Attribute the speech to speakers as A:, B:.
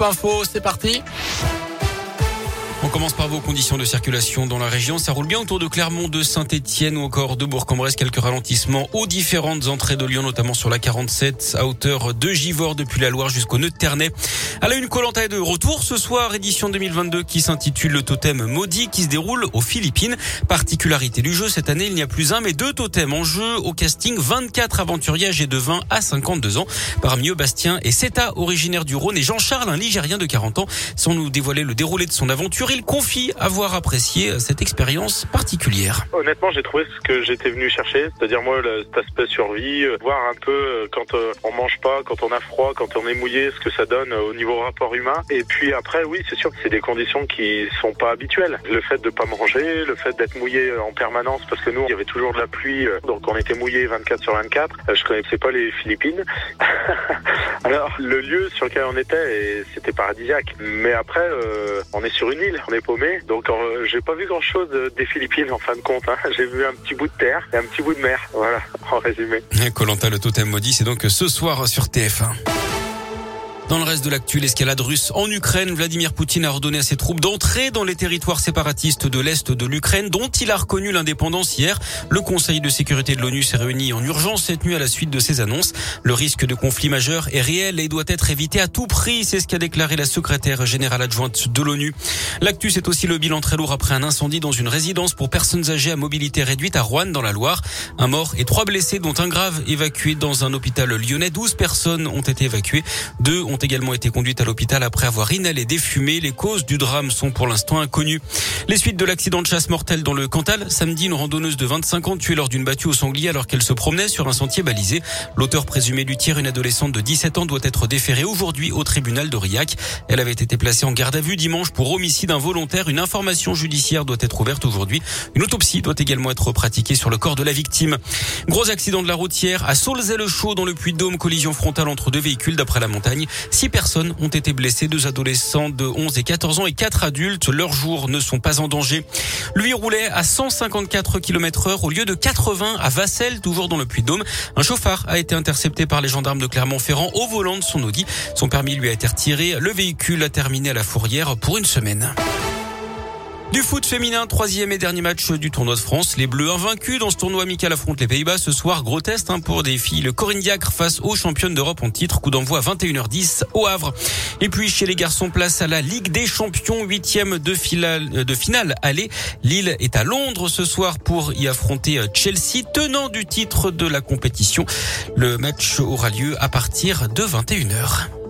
A: Info, c'est parti. On commence par vos conditions de circulation dans la région. Ça roule bien autour de Clermont, de Saint-Etienne ou encore de Bourg-en-Bresse. Quelques ralentissements aux différentes entrées de Lyon, notamment sur la 47 à hauteur de Givors depuis la Loire jusqu'au nœud de Ternay. À la une, Colanta est de retour ce soir, édition 2022 qui s'intitule le totem maudit qui se déroule aux Philippines. Particularité du jeu, cette année, il n'y a plus un mais deux totems en jeu au casting. 24 aventuriers âgés de 20 à 52 ans. Parmi eux, Bastien et Seta, originaire du Rhône et Jean-Charles, un Ligérien de 40 ans. Sans nous dévoiler le déroulé de son aventure, il confie avoir apprécié cette expérience particulière.
B: Honnêtement, j'ai trouvé ce que j'étais venu chercher, c'est-à-dire moi cet aspect survie, euh, voir un peu euh, quand euh, on mange pas, quand on a froid, quand on est mouillé, ce que ça donne au niveau rapport humain. Et puis après, oui, c'est sûr que c'est des conditions qui sont pas habituelles. Le fait de pas manger, le fait d'être mouillé en permanence, parce que nous, il y avait toujours de la pluie, donc on était mouillé 24 sur 24. Je connaissais pas les Philippines. Alors, le lieu sur lequel on était, c'était paradisiaque. Mais après, on est sur une île, on est paumé. Donc, euh, j'ai pas vu grand chose des Philippines en fin de compte. Hein. J'ai vu un petit bout de terre et un petit bout de mer. Voilà, en résumé.
A: Colanta, le totem maudit, c'est donc ce soir sur TF1. Dans le reste de l'actu, l'escalade russe en Ukraine, Vladimir Poutine a ordonné à ses troupes d'entrer dans les territoires séparatistes de l'Est de l'Ukraine, dont il a reconnu l'indépendance hier. Le Conseil de sécurité de l'ONU s'est réuni en urgence cette nuit à la suite de ces annonces. Le risque de conflit majeur est réel et doit être évité à tout prix, c'est ce qu'a déclaré la secrétaire générale adjointe de l'ONU. L'actu, c'est aussi le bilan très lourd après un incendie dans une résidence pour personnes âgées à mobilité réduite à Rouen, dans la Loire. Un mort et trois blessés, dont un grave évacué dans un hôpital lyonnais. 12 personnes ont été évacuées. Deux ont également été conduites à l'hôpital après avoir inhalé des fumées. Les causes du drame sont pour l'instant inconnues. Les suites de l'accident de chasse mortel dans le Cantal. Samedi, une randonneuse de 25 ans tuée lors d'une battue au sanglier alors qu'elle se promenait sur un sentier balisé. L'auteur présumé du tir, une adolescente de 17 ans, doit être déférée aujourd'hui au tribunal d'Aurillac. Elle avait été placée en garde à vue dimanche pour homicide involontaire. Une information judiciaire doit être ouverte aujourd'hui. Une autopsie doit également être pratiquée sur le corps de la victime. Gros accident de la routière à Saulzay-le-Chaud dans le Puy-de-Dôme. Collision frontale entre deux véhicules d'après la montagne. Six personnes ont été blessées, deux adolescents de 11 et 14 ans et quatre adultes. Leurs jours ne sont pas en danger. Lui roulait à 154 km heure au lieu de 80 à Vassel, toujours dans le Puy-de-Dôme. Un chauffard a été intercepté par les gendarmes de Clermont-Ferrand au volant de son Audi. Son permis lui a été retiré. Le véhicule a terminé à la fourrière pour une semaine. Du foot féminin, troisième et dernier match du tournoi de France. Les Bleus invaincus dans ce tournoi amical affrontent les Pays-Bas ce soir. Gros test hein, pour des filles. Le Corinne Diacre face aux championnes d'Europe en titre. Coup d'envoi à 21h10 au Havre. Et puis chez les garçons, place à la Ligue des Champions, huitième de finale, de finale. Allez, Lille est à Londres ce soir pour y affronter Chelsea, tenant du titre de la compétition. Le match aura lieu à partir de 21h.